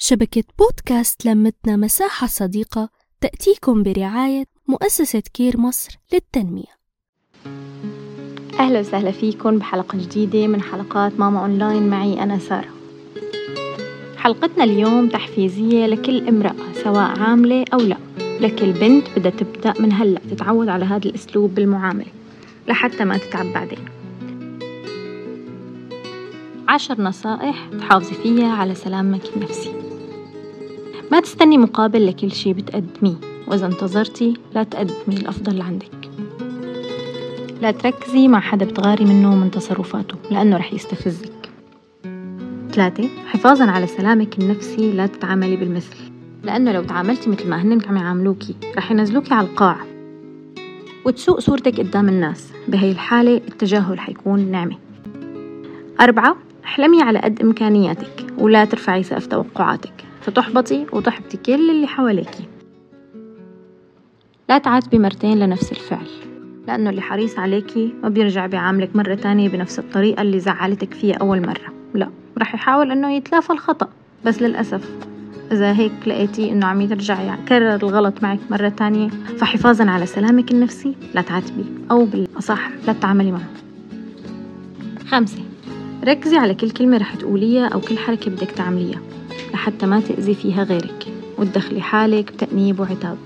شبكة بودكاست لمتنا مساحة صديقة تأتيكم برعاية مؤسسة كير مصر للتنمية. أهلا وسهلا فيكم بحلقة جديدة من حلقات ماما أونلاين. معي أنا سارة. حلقتنا اليوم تحفيزية لكل امرأة سواء عاملة أو لا. لكل بنت بدها تبدأ من هلأ تتعود على هذا الأسلوب بالمعاملة لحتى ما تتعب بعدين. عشر نصائح تحافظي فيها على سلامك النفسي. ما تستني مقابل لكل شي بتقدميه. وإذا انتظرتي لا تقدمي الأفضل عندك. لا تركزي مع حدا بتغاري منه ومن تصرفاته لأنه رح يستفزك. ثلاثة حفاظا على سلامك النفسي لا تتعاملي بالمثل. لأنه لو تعاملتي مثل ما هنن عم يعاملوكي رح ينزلوكي على القاع. وتسوء صورتك قدام الناس. بهي الحالة التجاهل حيكون نعمة. أربعة احلمي على قد إمكانياتك ولا ترفعي سقف توقعاتك. فتحبطي وتحبطي كل اللي حواليكي. لا تعاتبي مرتين لنفس الفعل لأنه اللي حريص عليكي ما بيرجع بيعاملك مرة تانية بنفس الطريقة اللي زعلتك فيها أول مرة. لا رح يحاول أنه يتلافى الخطأ بس للأسف إذا هيك لقيتي إنه عم يرجع يكرر الغلط معك مرة تانية فحفاظا على سلامك النفسي. لا تعاتبي أو بالأصح لا تتعاملي معه. خمسة ركزي على كل كلمة رح تقوليها أو كل حركة بدك تعمليها. لحتى ما تأذي فيها غيرك. وتدخلي حالك بتأنيب وعتاب.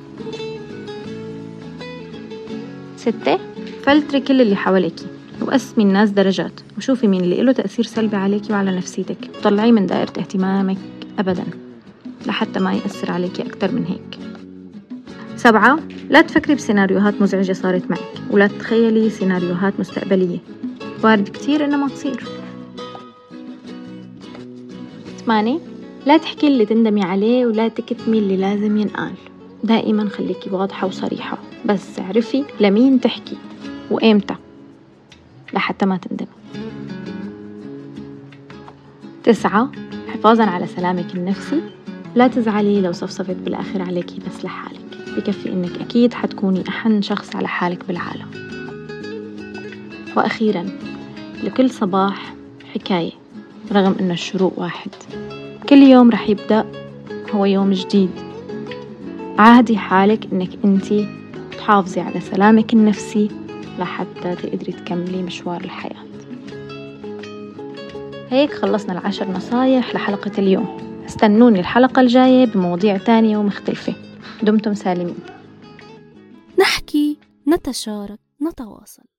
ستة فلتري كل اللي حواليكي وقسمي الناس درجات وشوفي مين اللي له تأثير سلبي عليكي وعلى نفسيتك. طلعيه من دائرة اهتمامك أبدا لحتى ما يأثر عليكي أكتر من هيك. سبعة لا تفكري بسيناريوهات مزعجة صارت معك ولا تتخيلي سيناريوهات مستقبلية. وارد كتير إنها ما تصير. ثمانية لا تحكي اللي تندمي عليه ولا تكتمي اللي لازم ينقال. دائما خليكي واضحة وصريحة. بس اعرفي لمين تحكي وإمتى. لحتى ما تندمي. تسعة حفاظا على سلامك النفسي. لا تزعلي لو صفصفت بالآخر عليكي بس لحالك. بكفي إنك أكيد حتكوني أحن شخص على حالك بالعالم. وأخيرا لكل صباح حكاية رغم إن الشروق واحد. كل يوم رح يبدأ هو يوم جديد. عاهدي حالك إنك أنتي تحافظي على سلامك النفسي لحتى تقدري تكملي مشوار الحياة. هيك خلصنا العشر نصايح لحلقة اليوم. استنوني الحلقة الجاية بمواضيع تانية ومختلفة. دمتم سالمين. نحكي نتشارك نتواصل.